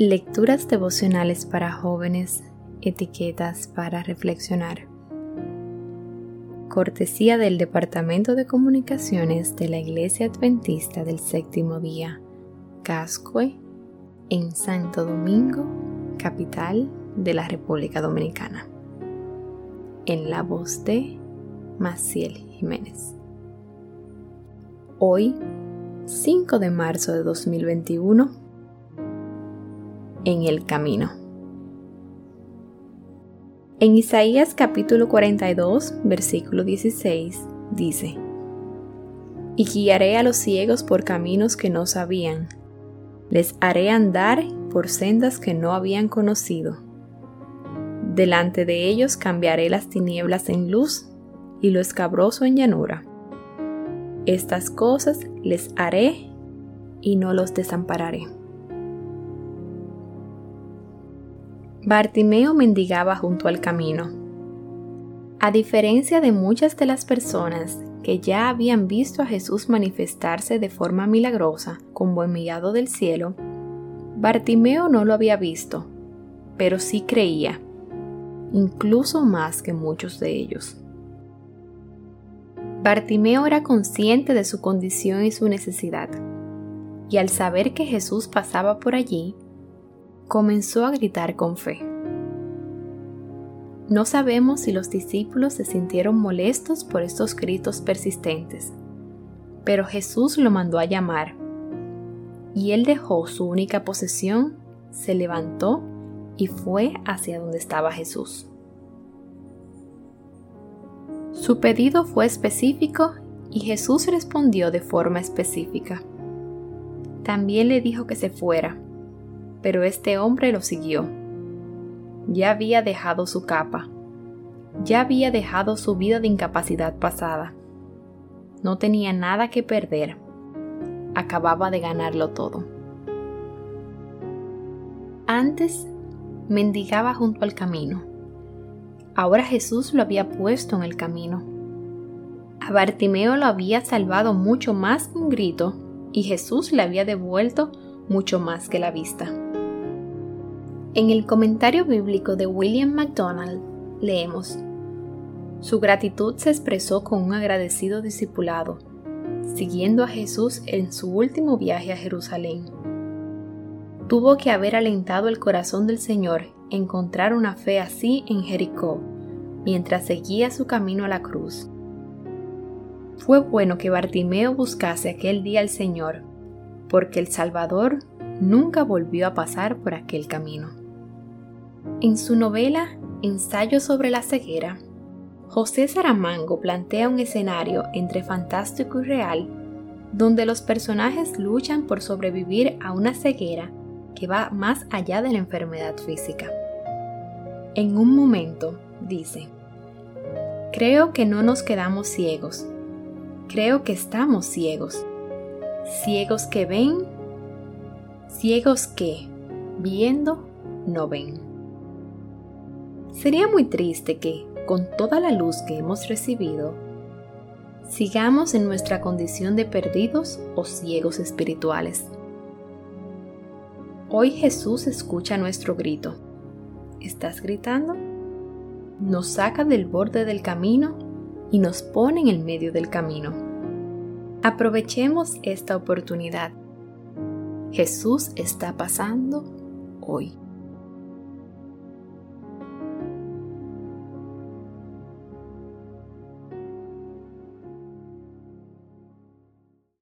Lecturas devocionales para jóvenes, etiquetas para reflexionar. Cortesía del Departamento de Comunicaciones de la Iglesia Adventista del Séptimo Día, Cascue, en Santo Domingo, capital de la República Dominicana. En la voz de Maciel Jiménez. Hoy, 5 de marzo de 2021, en el camino. En Isaías capítulo 42, versículo 16, dice, Y guiaré a los ciegos por caminos que no sabían, les haré andar por sendas que no habían conocido. Delante de ellos cambiaré las tinieblas en luz y lo escabroso en llanura. Estas cosas les haré y no los desampararé. Bartimeo mendigaba junto al camino. A diferencia de muchas de las personas que ya habían visto a Jesús manifestarse de forma milagrosa como enviado del cielo, Bartimeo no lo había visto, pero sí creía, incluso más que muchos de ellos. Bartimeo era consciente de su condición y su necesidad, y al saber que Jesús pasaba por allí, comenzó a gritar con fe. No sabemos si los discípulos se sintieron molestos por estos gritos persistentes, pero Jesús lo mandó a llamar, y él dejó su única posesión, se levantó y fue hacia donde estaba Jesús. Su pedido fue específico y Jesús respondió de forma específica. También le dijo que se fuera, pero este hombre lo siguió. Ya había dejado su capa, ya había dejado su vida de incapacidad pasada. No tenía nada que perder. Acababa de ganarlo todo. Antes mendigaba junto al camino. Ahora Jesús lo había puesto en el camino. A Bartimeo lo había salvado mucho más que un grito y Jesús le había devuelto mucho más que la vista. En el comentario bíblico de William MacDonald leemos, Su gratitud se expresó con un agradecido discipulado, siguiendo a Jesús en su último viaje a Jerusalén. Tuvo que haber alentado el corazón del Señor encontrar una fe así en Jericó, mientras seguía su camino a la cruz. Fue bueno que Bartimeo buscase aquel día al Señor, porque el Salvador nunca volvió a pasar por aquel camino. En su novela Ensayo sobre la ceguera, José Saramango plantea un escenario entre fantástico y real donde los personajes luchan por sobrevivir a una ceguera que va más allá de la enfermedad física. En un momento, dice, creo que no nos quedamos ciegos, creo que estamos ciegos, ciegos que ven, ciegos que, viendo, no ven. Sería muy triste que, con toda la luz que hemos recibido, sigamos en nuestra condición de perdidos o ciegos espirituales. Hoy Jesús escucha nuestro grito. ¿Estás gritando? Nos saca del borde del camino y nos pone en el medio del camino. Aprovechemos esta oportunidad. Jesús está pasando hoy.